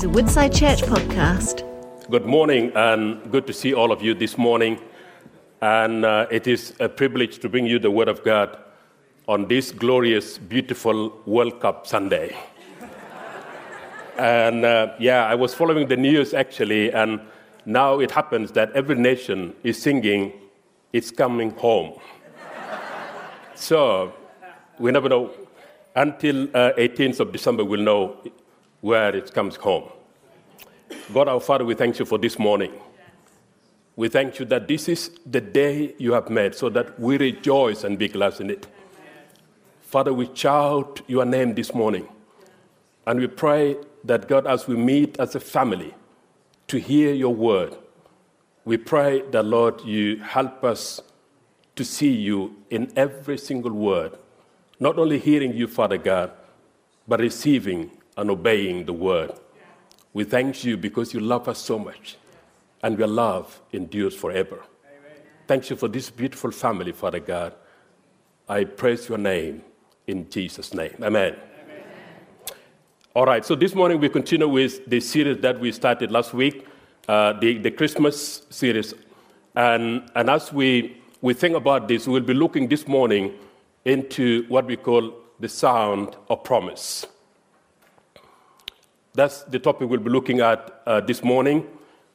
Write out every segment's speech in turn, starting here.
is a Woodside Church podcast. Good morning, and good to see all of you this morning. And uh, it is a privilege to bring you the Word of God on this glorious, beautiful World Cup Sunday. and uh, yeah, I was following the news actually, and now it happens that every nation is singing, It's Coming Home. so we never know. Until uh, 18th of December, we'll know where it comes home. God our Father, we thank you for this morning. We thank you that this is the day you have made so that we rejoice and be glad in it. Father, we shout your name this morning. And we pray that God, as we meet as a family to hear your word, we pray that, Lord, you help us to see you in every single word, not only hearing you, Father God, but receiving and obeying the word. We thank you because you love us so much, and your love endures forever. Amen. Thank you for this beautiful family, Father God. I praise your name in Jesus' name. Amen. Amen. All right, so this morning we continue with the series that we started last week, uh, the, the Christmas series. And, and as we, we think about this, we'll be looking this morning into what we call the sound of promise. That's the topic we'll be looking at uh, this morning.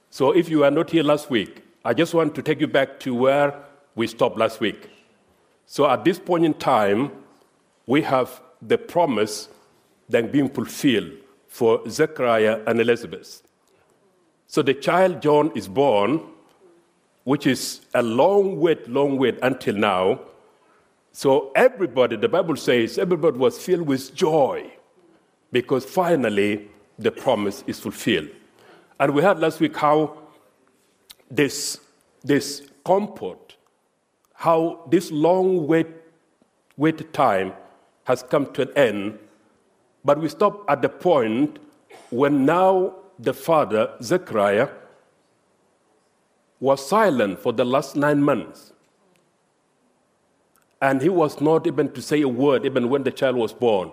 So if you were not here last week, I just want to take you back to where we stopped last week. So at this point in time, we have the promise then being fulfilled for Zechariah and Elizabeth. So the child John is born, which is a long wait, long wait until now. So everybody, the Bible says, everybody was filled with joy because finally the promise is fulfilled. And we heard last week how this, this comfort, how this long wait, wait time has come to an end. But we stop at the point when now the father, Zechariah, was silent for the last nine months. And he was not even to say a word, even when the child was born.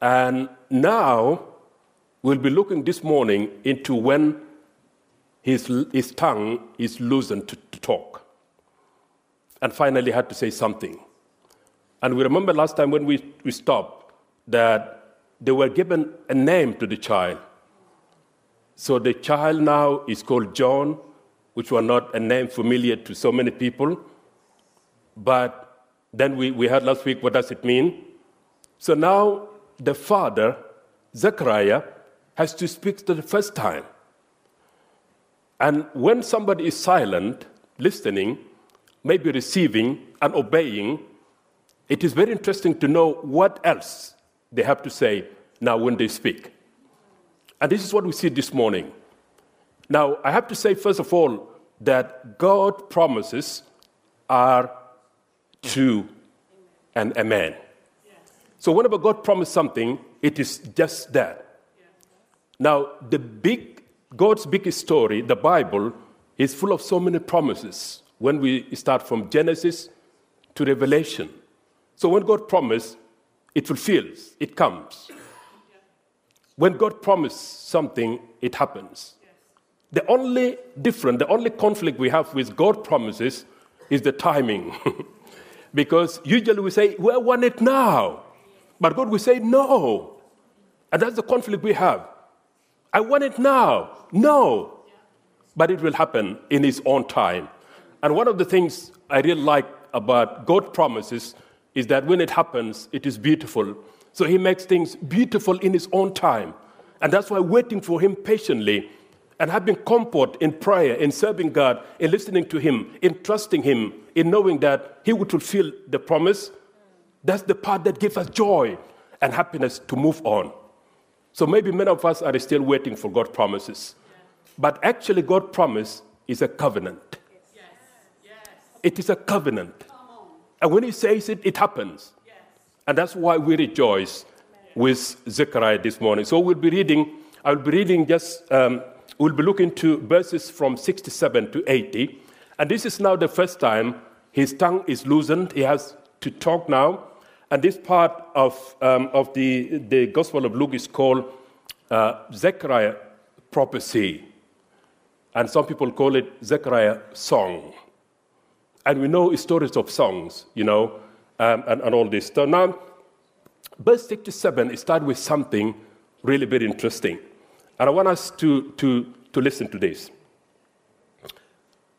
And now We'll be looking this morning into when his, his tongue is loosened to, to talk. And finally had to say something. And we remember last time when we, we stopped that they were given a name to the child. So the child now is called John, which was not a name familiar to so many people. But then we, we heard last week what does it mean? So now the father, Zechariah, has to speak for the first time. And when somebody is silent, listening, maybe receiving and obeying, it is very interesting to know what else they have to say now when they speak. And this is what we see this morning. Now, I have to say, first of all, that God promises are true and amen. So, whenever God promises something, it is just that. Now, the big, God's biggest story, the Bible, is full of so many promises when we start from Genesis to Revelation. So when God promises, it fulfills, it comes. When God promises something, it happens. The only difference, the only conflict we have with God promises is the timing. because usually we say, well, I want it now. But God will say, no. And that's the conflict we have. I want it now. No. But it will happen in His own time. And one of the things I really like about God promises is that when it happens, it is beautiful. So He makes things beautiful in His own time. And that's why waiting for Him patiently and having comfort in prayer, in serving God, in listening to Him, in trusting Him, in knowing that He would fulfill the promise, that's the part that gives us joy and happiness to move on. So maybe many of us are still waiting for God's promises. But actually, God's promise is a covenant. Yes. Yes. It is a covenant. And when He says it, it happens. Yes. And that's why we rejoice with Zechariah this morning. So we'll be reading, I'll be reading just, um, we'll be looking to verses from 67 to 80. And this is now the first time his tongue is loosened. He has to talk now. And this part of, um, of the, the Gospel of Luke is called uh, Zechariah prophecy, and some people call it Zechariah song. And we know stories of songs, you know, um, and, and all this. So now, verse 67 starts with something really very interesting. And I want us to, to, to listen to this.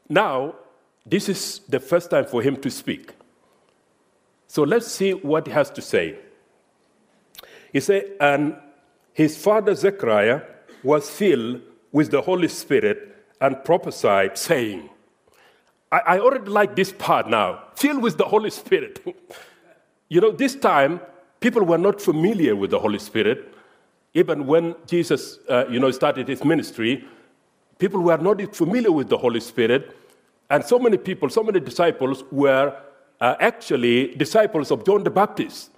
Now, this is the first time for him to speak. So let's see what he has to say. He said, And his father Zechariah was filled with the Holy Spirit and prophesied, saying, I, I already like this part now, filled with the Holy Spirit. you know, this time, people were not familiar with the Holy Spirit. Even when Jesus, uh, you know, started his ministry, people were not familiar with the Holy Spirit. And so many people, so many disciples were uh, actually disciples of John the Baptist.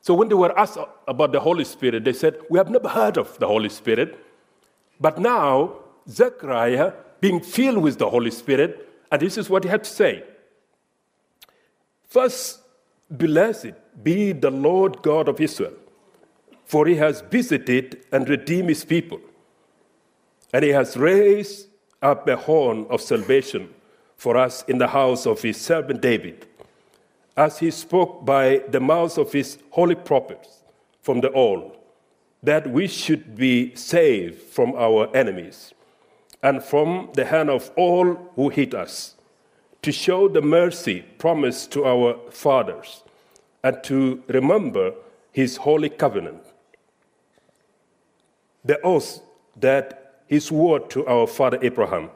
So when they were asked about the Holy Spirit, they said, We have never heard of the Holy Spirit. But now, Zechariah, being filled with the Holy Spirit, and this is what he had to say First, blessed be the Lord God of Israel, for he has visited and redeemed his people, and he has raised up a horn of salvation for us in the house of his servant David, as he spoke by the mouths of his holy prophets from the old, that we should be saved from our enemies and from the hand of all who hate us, to show the mercy promised to our fathers, and to remember his holy covenant. The oath that he swore to our father Abraham,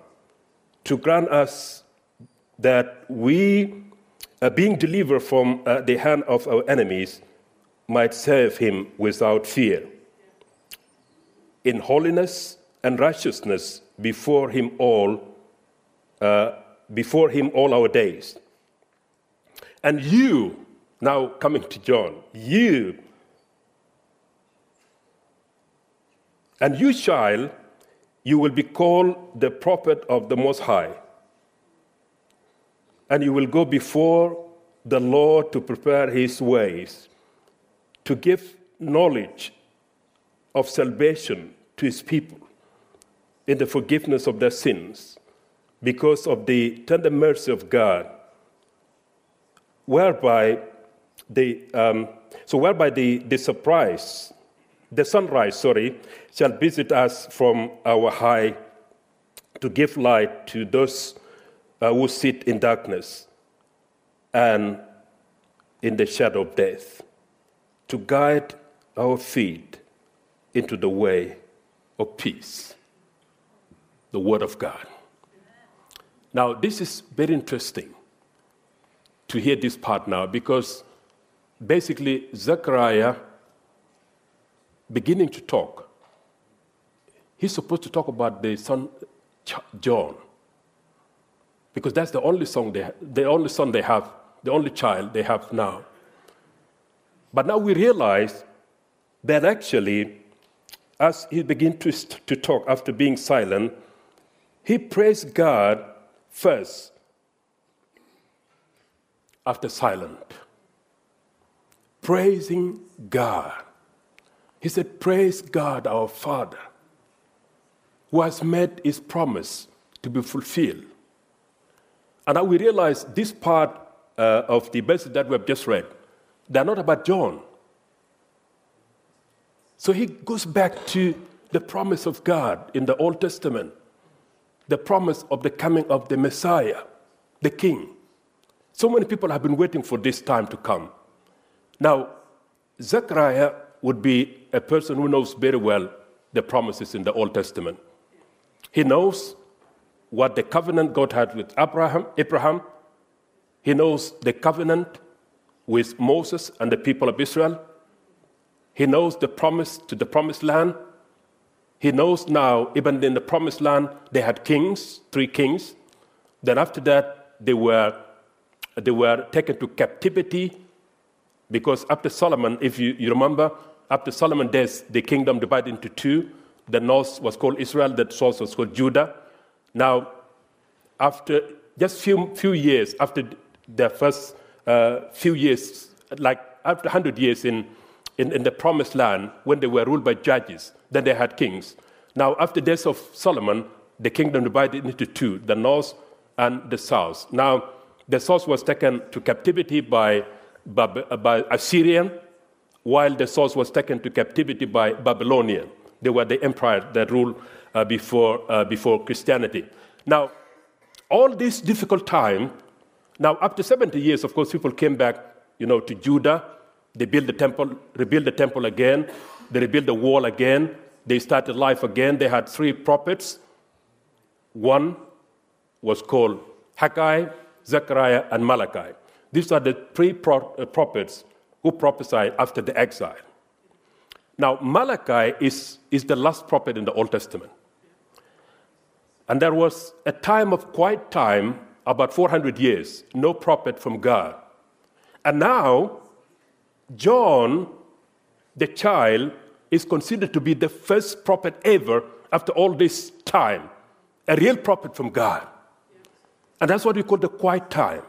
to grant us that we, uh, being delivered from uh, the hand of our enemies, might serve him without fear, in holiness and righteousness before him all, uh, before him all our days. And you, now coming to John, you, and you, child, you will be called the prophet of the Most High and you will go before the Lord to prepare his ways, to give knowledge of salvation to his people in the forgiveness of their sins because of the tender mercy of God, whereby the, um, so whereby the, the surprise, the sunrise, sorry, shall visit us from our high to give light to those uh, who sit in darkness and in the shadow of death, to guide our feet into the way of peace. The Word of God. Now, this is very interesting to hear this part now because basically Zechariah beginning to talk. He's supposed to talk about the son John because that's the only song they, the only son they have, the only child they have now. But now we realize that actually, as he began to, to talk after being silent, he praised God first after silent. Praising God. He said, Praise God our Father, who has made his promise to be fulfilled. And now we realize this part uh, of the verses that we have just read, they're not about John. So he goes back to the promise of God in the Old Testament, the promise of the coming of the Messiah, the King. So many people have been waiting for this time to come. Now, Zechariah would be a person who knows very well the promises in the Old Testament. He knows what the covenant God had with Abraham, Abraham. He knows the covenant with Moses and the people of Israel. He knows the promise to the promised land. He knows now, even in the promised land, they had kings, three kings. Then after that, they were, they were taken to captivity because after Solomon, if you, you remember, after Solomon death, the kingdom divided into two. The north was called Israel, the south was called Judah. Now, after just few few years after the first uh, few years, like after 100 years in in, in the promised land when they were ruled by judges. Then they had kings. Now, after the death of Solomon, the kingdom divided into two the north and the south. Now, the south was taken to captivity by, by, by Assyrian, while the south was taken to captivity by Babylonian. They were the empire that ruled uh, before, uh, before Christianity. Now, all this difficult time, now after 70 years, of course, people came back, you know, to Judah. They built the temple, rebuilt the temple again. They rebuilt the wall again. They started life again. They had three prophets. One was called Haggai, Zechariah, and Malachi. These are the three uh, prophets who prophesied after the exile. Now, Malachi is, is the last prophet in the Old Testament. And there was a time of quiet time, about 400 years, no prophet from God. And now, John, the child, is considered to be the first prophet ever after all this time, a real prophet from God. And that's what we call the quiet time.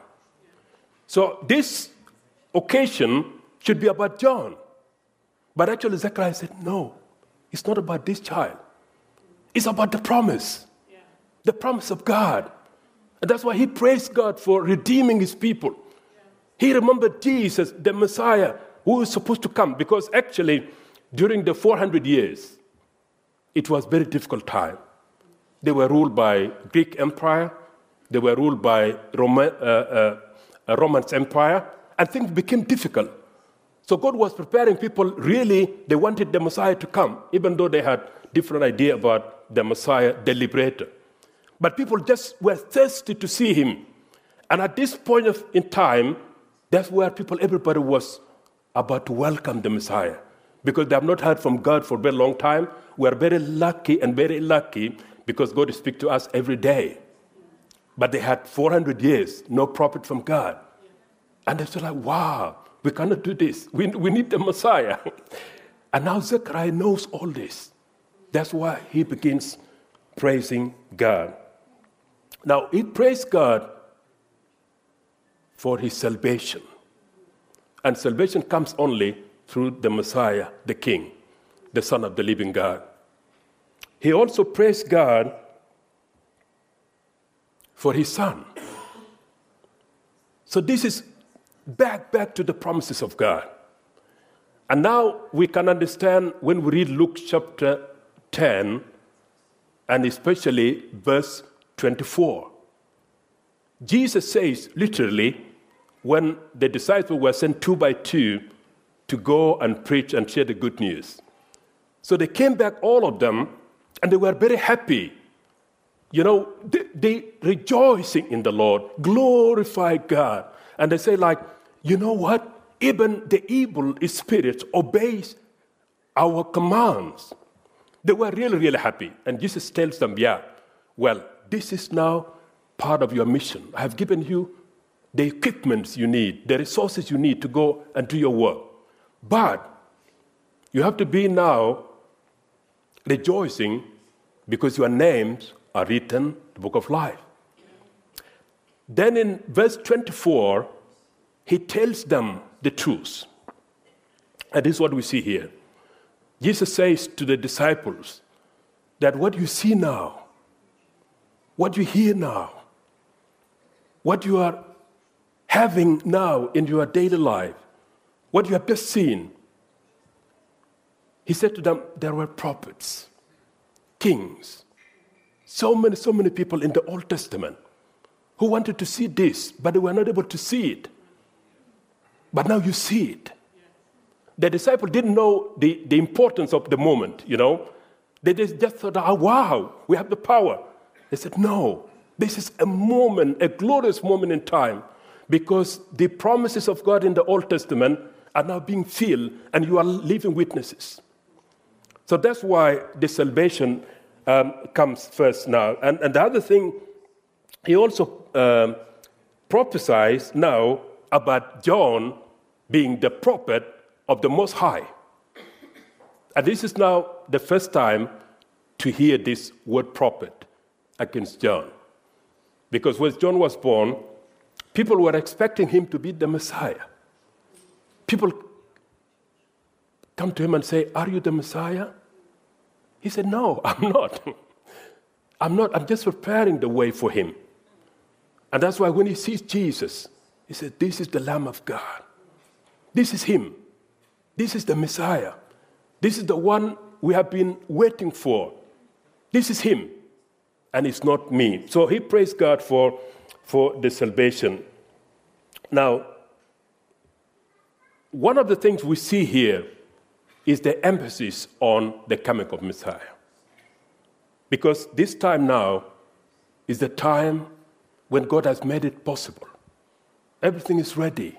So, this occasion should be about John. But actually, Zechariah said, no, it's not about this child. It's about the promise. The promise of God. And that's why he praised God for redeeming his people. He remembered Jesus, the Messiah, who was supposed to come, because actually, during the 400 years, it was very difficult time. They were ruled by Greek Empire, they were ruled by Roman, uh, uh, Roman Empire, and things became difficult. So God was preparing people, really, they wanted the Messiah to come, even though they had different idea about the Messiah, the liberator. But people just were thirsty to see him. And at this point of, in time, that's where people, everybody was about to welcome the Messiah. Because they have not heard from God for a very long time. We are very lucky and very lucky because God speaks to us every day. But they had 400 years, no prophet from God. And they were like, wow, we cannot do this. We, we need the Messiah. and now Zechariah knows all this. That's why he begins praising God. Now, he praised God for his salvation. And salvation comes only through the Messiah, the King, the Son of the living God. He also praised God for his Son. So, this is back, back to the promises of God. And now we can understand when we read Luke chapter 10, and especially verse 24. Jesus says, literally, when the disciples were sent two by two to go and preach and share the good news. So they came back, all of them, and they were very happy. You know, they, they rejoicing in the Lord, glorify God. And they say, like, you know what? Even the evil spirits obeys our commands. They were really, really happy. And Jesus tells them, yeah, well, this is now part of your mission. I have given you the equipments you need, the resources you need to go and do your work. But you have to be now rejoicing because your names are written in the book of life. Then in verse 24, he tells them the truth. And this is what we see here. Jesus says to the disciples that what you see now, what you hear now, what you are having now in your daily life, what you have just seen, he said to them, there were prophets, kings, so many, so many people in the Old Testament who wanted to see this, but they were not able to see it. But now you see it. The disciple didn't know the, the importance of the moment, you know. They just thought, oh, wow, we have the power. They said, no, this is a moment, a glorious moment in time, because the promises of God in the Old Testament are now being filled, and you are living witnesses. So that's why the salvation um, comes first now. And, and the other thing, he also um, prophesies now about John being the prophet of the Most High. And this is now the first time to hear this word prophet against John. Because when John was born, people were expecting him to be the Messiah. People come to him and say, Are you the Messiah? He said, No, I'm not. I'm not. I'm just preparing the way for him. And that's why when he sees Jesus, he said, This is the Lamb of God. This is him. This is the Messiah. This is the one we have been waiting for. This is him. And it's not me. So he praised God for, for the salvation. Now, one of the things we see here is the emphasis on the coming of Messiah. Because this time now is the time when God has made it possible. Everything is ready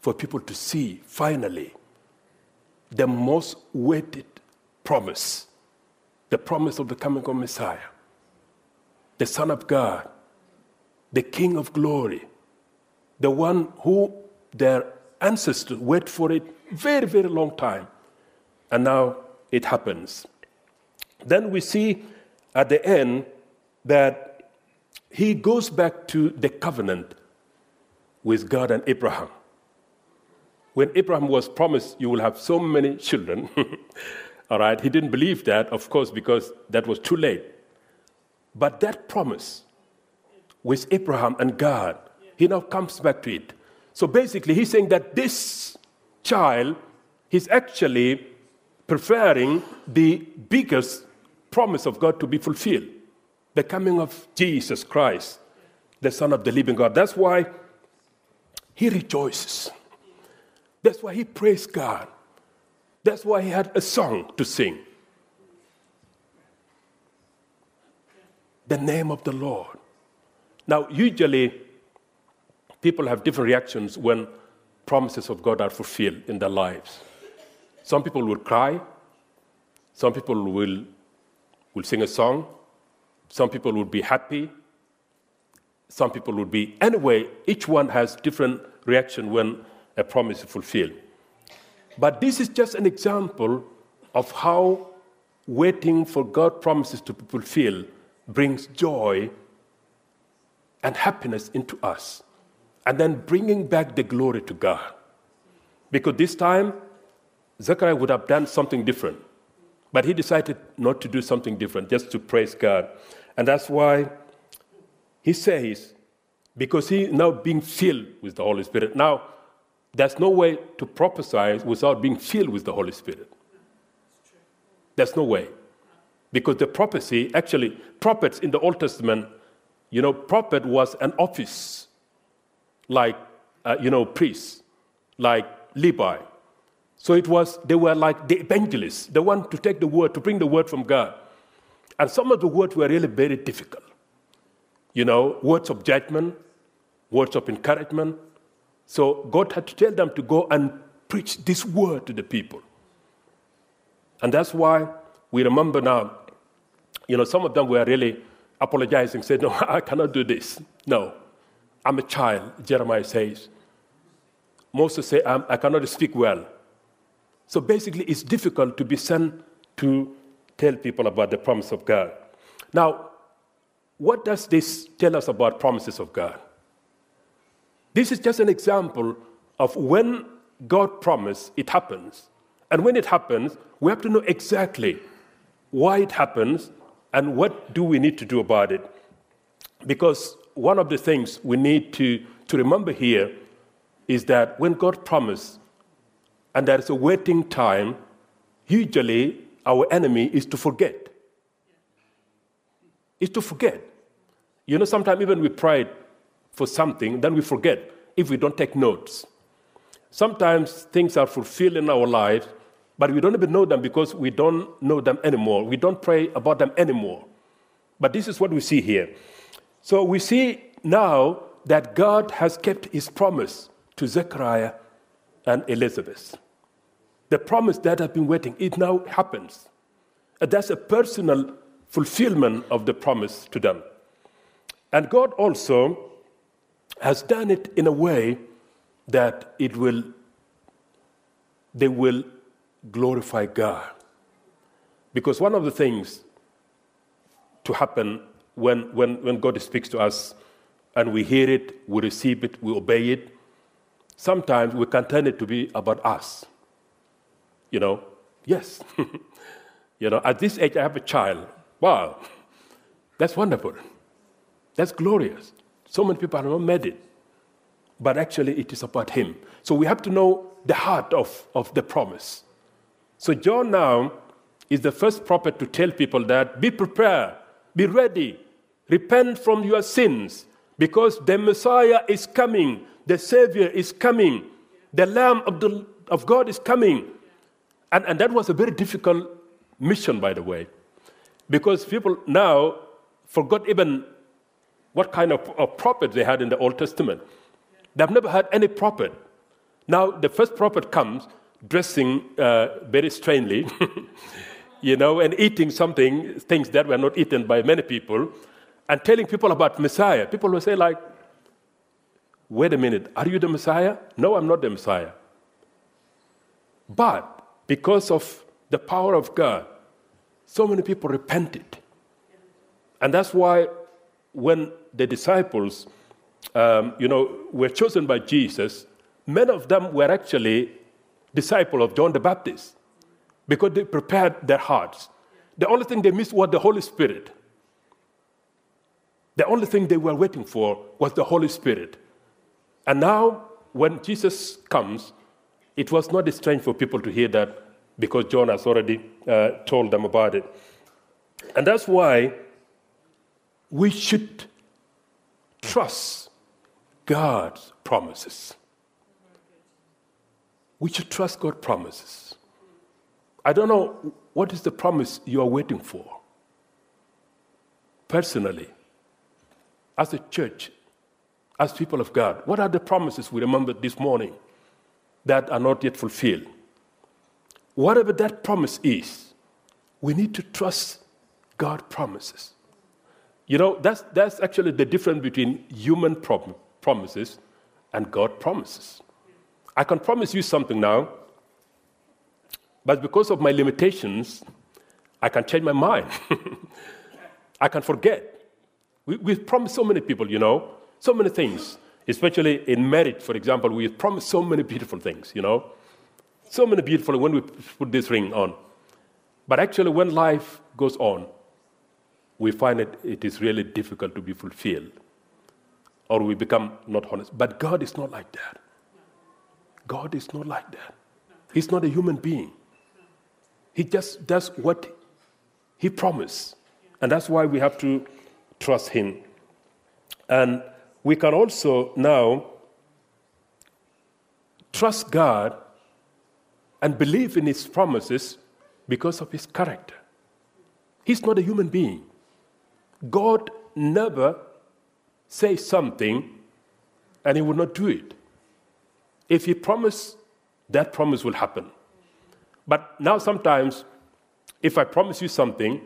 for people to see, finally, the most weighted promise the promise of the coming of Messiah, the Son of God, the King of glory, the one who their ancestors wait for it very, very long time. And now it happens. Then we see at the end that he goes back to the covenant with God and Abraham. When Abraham was promised, You will have so many children, all right, he didn't believe that, of course, because that was too late. But that promise with Abraham and God, he now comes back to it. So basically, he's saying that this child, he's actually preferring the biggest promise of God to be fulfilled the coming of Jesus Christ, the Son of the living God. That's why he rejoices. That's why he praised God. That's why he had a song to sing. The name of the Lord. Now, usually, people have different reactions when promises of God are fulfilled in their lives. Some people will cry, some people will, will sing a song, some people will be happy, some people will be. Anyway, each one has different reaction when a promise is fulfilled. But this is just an example of how waiting for God promises to be fulfilled brings joy and happiness into us, and then bringing back the glory to God. Because this time, Zechariah would have done something different, but he decided not to do something different, just to praise God. And that's why he says, because he now being filled with the Holy Spirit. Now, there's no way to prophesy without being filled with the Holy Spirit. There's no way. Because the prophecy, actually, prophets in the Old Testament, you know, prophet was an office like, uh, you know, priests, like Levi. So it was, they were like the evangelists, the one to take the word, to bring the word from God. And some of the words were really very difficult. You know, words of judgment, words of encouragement, so God had to tell them to go and preach this word to the people. And that's why we remember now, you know, some of them were really apologizing, said, No, I cannot do this. No, I'm a child, Jeremiah says. Moses said, I cannot speak well. So basically, it's difficult to be sent to tell people about the promise of God. Now, what does this tell us about promises of God? This is just an example of when God promised, it happens. And when it happens, we have to know exactly why it happens and what do we need to do about it. Because one of the things we need to, to remember here is that when God promised and there is a waiting time, usually our enemy is to forget. Is to forget. You know, sometimes even we pray for something, then we forget if we don't take notes. Sometimes things are fulfilled in our lives, but we don't even know them because we don't know them anymore. We don't pray about them anymore. But this is what we see here. So we see now that God has kept his promise to Zechariah and Elizabeth. The promise that had been waiting, it now happens. And that's a personal fulfillment of the promise to them. And God also has done it in a way that it will they will glorify God. Because one of the things to happen when, when, when God speaks to us and we hear it, we receive it, we obey it, sometimes we can turn it to be about us. You know, yes. you know, at this age, I have a child. Wow, that's wonderful. That's glorious. So many people have not made it. But actually, it is about Him. So we have to know the heart of, of the promise. So John now is the first prophet to tell people that be prepared, be ready, repent from your sins, because the Messiah is coming, the Savior is coming, the Lamb of, the, of God is coming. And, and that was a very difficult mission, by the way, because people now forgot even what kind of, of prophet they had in the Old Testament. They've never had any prophet. Now, the first prophet comes dressing uh, very strangely, you know, and eating something, things that were not eaten by many people, and telling people about Messiah. People will say, like, wait a minute, are you the Messiah? No, I'm not the Messiah. But because of the power of God, so many people repented. And that's why when the disciples, um, you know, were chosen by Jesus, many of them were actually disciples of John the Baptist because they prepared their hearts. The only thing they missed was the Holy Spirit. The only thing they were waiting for was the Holy Spirit. And now, when Jesus comes, it was not strange for people to hear that because John has already uh, told them about it. And that's why we should trust God's promises. We should trust God's promises. I don't know what is the promise you are waiting for. Personally, as a church, as people of God, what are the promises we remembered this morning that are not yet fulfilled? Whatever that promise is, we need to trust God's promises. You know, that's, that's actually the difference between human prom- promises and God promises. I can promise you something now, but because of my limitations, I can change my mind. I can forget. We, we've promised so many people, you know, so many things, especially in marriage, for example, we've promised so many beautiful things, you know, so many beautiful when we put this ring on. But actually, when life goes on, we find it, it is really difficult to be fulfilled or we become not honest. But God is not like that. God is not like that. He's not a human being. He just does what He promised. And that's why we have to trust Him. And we can also now trust God and believe in His promises because of His character. He's not a human being. God never says something and He will not do it. If He promised, that promise will happen. But now, sometimes, if I promise you something,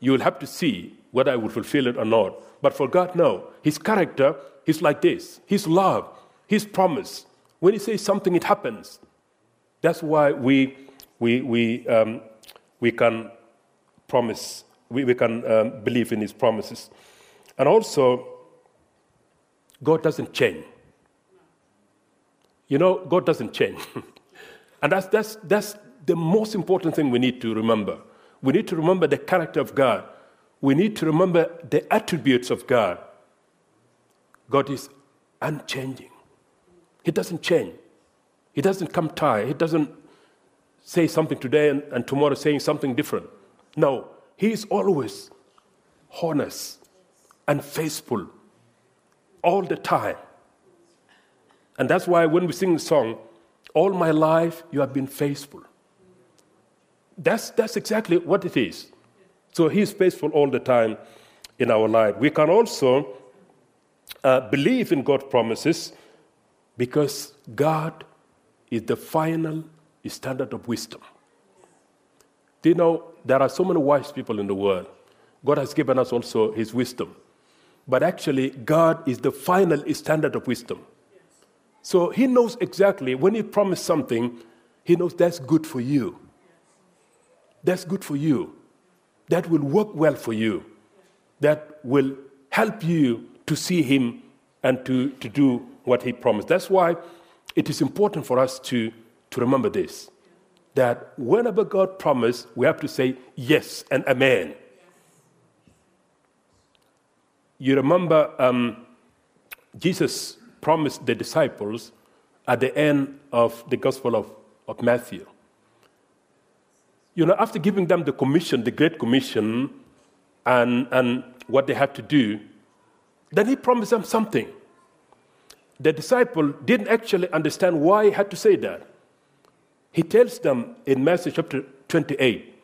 you will have to see whether I will fulfill it or not. But for God, no. His character is like this His love, His promise. When He says something, it happens. That's why we, we, we, um, we can promise we, we can um, believe in his promises. And also, God doesn't change. You know, God doesn't change. and that's, that's, that's the most important thing we need to remember. We need to remember the character of God. We need to remember the attributes of God. God is unchanging. He doesn't change. He doesn't come tired. He doesn't say something today and, and tomorrow saying something different. No, he is always honest and faithful all the time. And that's why when we sing the song, All my life you have been faithful. That's, that's exactly what it is. So He's faithful all the time in our life. We can also uh, believe in God's promises because God is the final standard of wisdom. Do you know there are so many wise people in the world? God has given us also His wisdom. But actually, God is the final standard of wisdom. So He knows exactly when He promised something, He knows that's good for you. That's good for you. That will work well for you. That will help you to see Him and to, to do what He promised. That's why it is important for us to, to remember this. that whenever God promised, we have to say yes and amen. You remember um, Jesus promised the disciples at the end of the Gospel of, of Matthew. You know, after giving them the commission, the Great Commission, and, and what they had to do, then he promised them something. The disciple didn't actually understand why he had to say that. He tells them in Matthew chapter 28,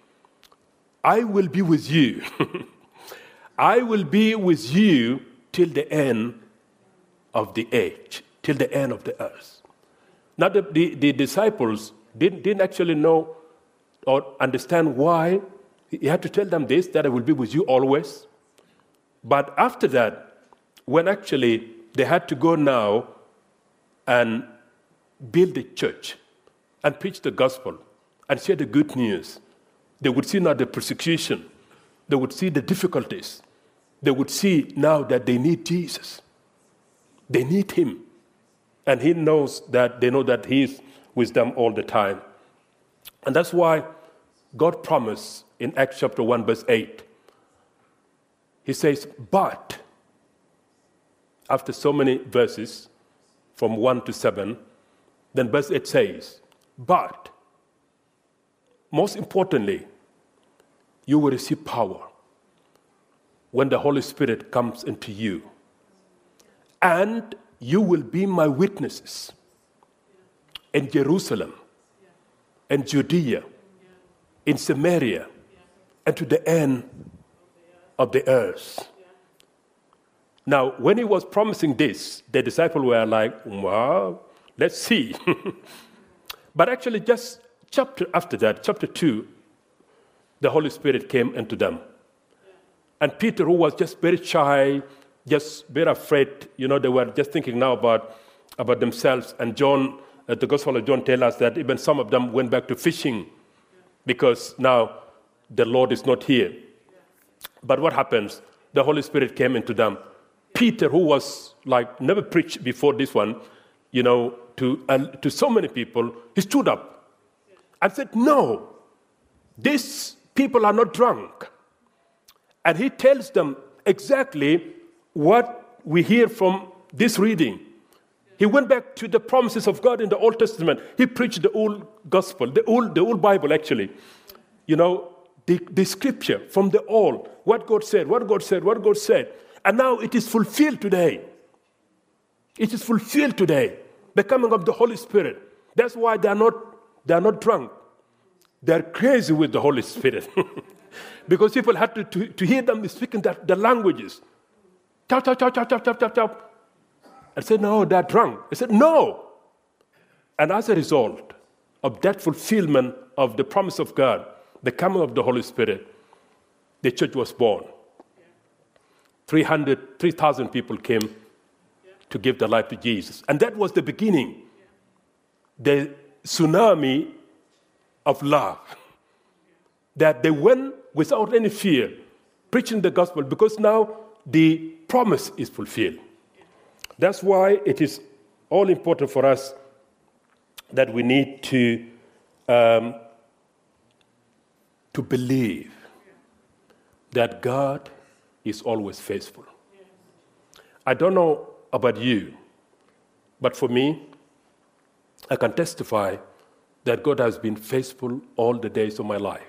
I will be with you. I will be with you till the end of the age, till the end of the earth. Now, the, the, the disciples didn't, didn't actually know or understand why he had to tell them this that I will be with you always. But after that, when actually they had to go now and build a church and preach the gospel and share the good news, they would see now the persecution, they would see the difficulties, they would see now that they need Jesus. They need him. And he knows that they know that he's with them all the time. And that's why God promised in Acts chapter 1, verse 8. He says, But, after so many verses, from 1 to 7, then verse 8 says, But, most importantly, you will receive power when the Holy Spirit comes into you. And you will be my witnesses in Jerusalem, in Judea, in Samaria, and to the end of the earth. Now, when he was promising this, the disciples were like, well, let's see. but actually, just chapter after that, chapter 2, the Holy Spirit came into them. And Peter, who was just very shy, just very afraid, you know, they were just thinking now about, about themselves. And John, uh, the Gospel of John tells us that even some of them went back to fishing because now the Lord is not here. But what happens? The Holy Spirit came into them. Peter, who was like never preached before this one, you know, to, uh, to so many people, he stood up and said, No, these people are not drunk. And he tells them exactly what we hear from this reading. He went back to the promises of God in the Old Testament. He preached the old gospel, the old, the old Bible, actually. You know, the, the scripture from the old, what God said, what God said, what God said. And now it is fulfilled today. It is fulfilled today. The coming of the Holy Spirit. That's why they are not, they are not drunk. They're crazy with the Holy Spirit. because people had to, to, to hear them speaking the, the languages. Chop, chop, chop, chop, chop, chop, chop, chop. I said, no, they're drunk. I said, no. And as a result of that fulfillment of the promise of God, the coming of the Holy Spirit, the church was born. 300, 3,000 people came to give their life to Jesus. And that was the beginning, the tsunami of love. That they went without any fear, preaching the gospel, because now the promise is fulfilled. That's why it is all important for us that we need to, um, to believe that God is always faithful. I don't know about you, but for me, I can testify that God has been faithful all the days of my life.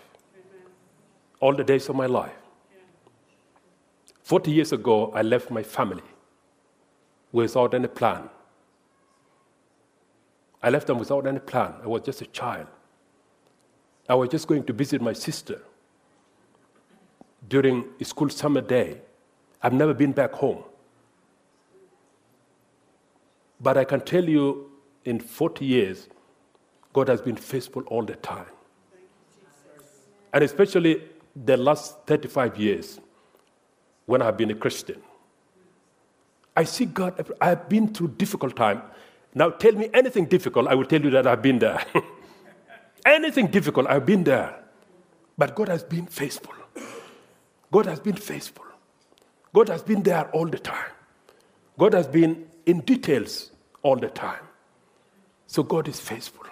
All the days of my life. 40 years ago, I left my family without any plan. I left them without any plan. I was just a child. I was just going to visit my sister during a school summer day. I've never been back home. But I can tell you, in 40 years, God has been faithful all the time. And especially the last 35 years when I've been a Christian. I see God, I've been through difficult time. Now tell me anything difficult, I will tell you that I've been there. anything difficult, I've been there. But God has been faithful. God has been faithful. God has been there all the time. God has been in details all the time. So God is faithful.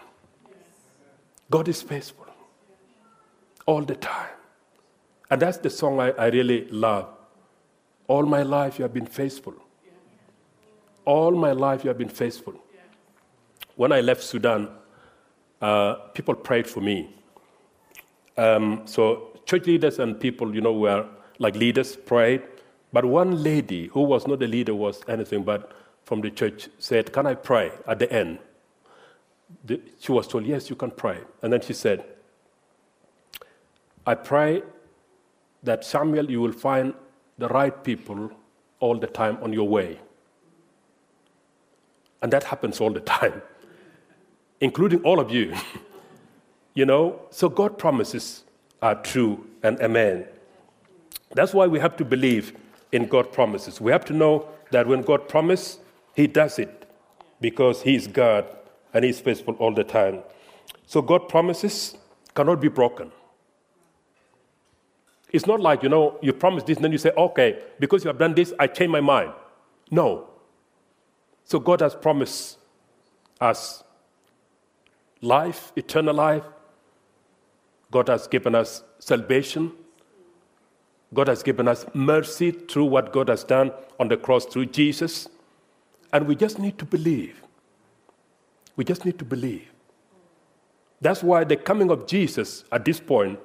God is faithful all the time. And that's the song I, I really love. All my life you have been faithful. All my life you have been faithful. When I left Sudan, uh, people prayed for me. Um, so church leaders and people, you know, were like leaders prayed. But one lady who was not a leader was anything but from the church said, Can I pray at the end? The, she was told, Yes, you can pray. And then she said, I pray that Samuel, you will find the right people all the time on your way. And that happens all the time, including all of you. you know, so God promises are true and amen. That's why we have to believe in God promises. We have to know that when God promises, He does it because He is God and He's faithful all the time. So God promises cannot be broken. It's not like, you know, you promise this and then you say, okay, because you have done this, I change my mind. No. So God has promised us life, eternal life. God has given us salvation. God has given us mercy through what God has done on the cross through Jesus. And we just need to believe. We just need to believe. That's why the coming of Jesus at this point,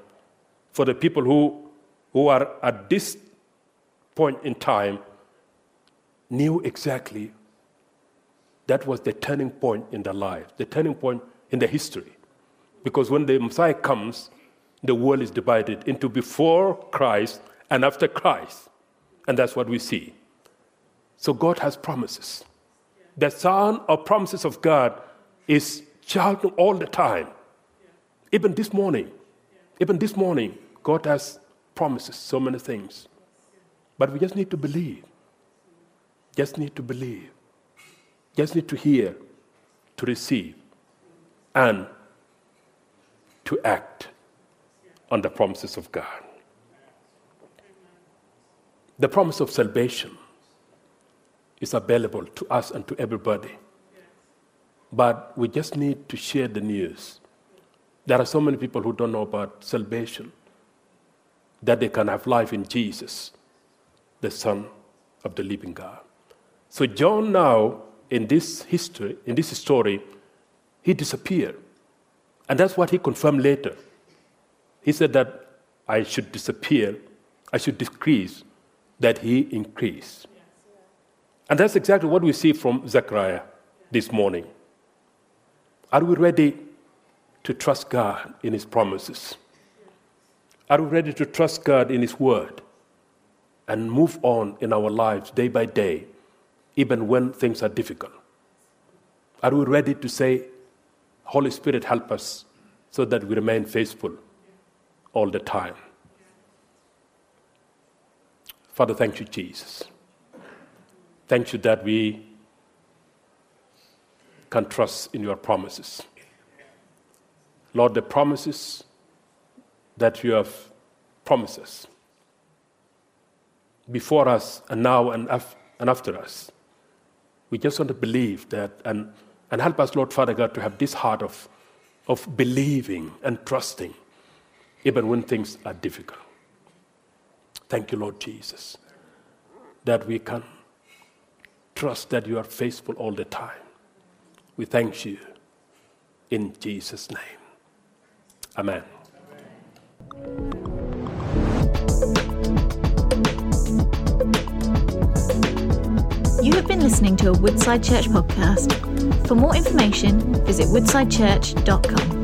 for the people who who are at this point in time knew exactly that was the turning point in their life, the turning point in the history. Because when the Messiah comes, the world is divided into before Christ and after Christ. And that's what we see. So God has promises. The sound of promises of God is shouting all the time. Even this morning, even this morning, God has promises so many things. But we just need to believe. Just need to believe. Just need to hear, to receive, and to act on the promises of God. The promise of salvation is available to us and to everybody. But we just need to share the news. There are so many people who don't know about salvation that they can have life in Jesus, the Son of the living God. So, John now, in this history, in this story, he disappeared. And that's what he confirmed later. He said that I should disappear, I should decrease, that he increase. And that's exactly what we see from Zechariah this morning. Are we ready to trust God in his promises? Are we ready to trust God in His Word and move on in our lives day by day, even when things are difficult? Are we ready to say, Holy Spirit, help us so that we remain faithful all the time? Father, thank you, Jesus. Thank you that we can trust in your promises. Lord, the promises that you have promised us before us and now and, af- and after us. We just want to believe that and, and help us, Lord Father God, to have this heart of, of believing and trusting, even when things are difficult. Thank you, Lord Jesus, that we can trust that you are faithful all the time. We thank you in Jesus' name. Amen. You have been listening to a Woodside Church podcast. For more information, visit woodsidechurch.com.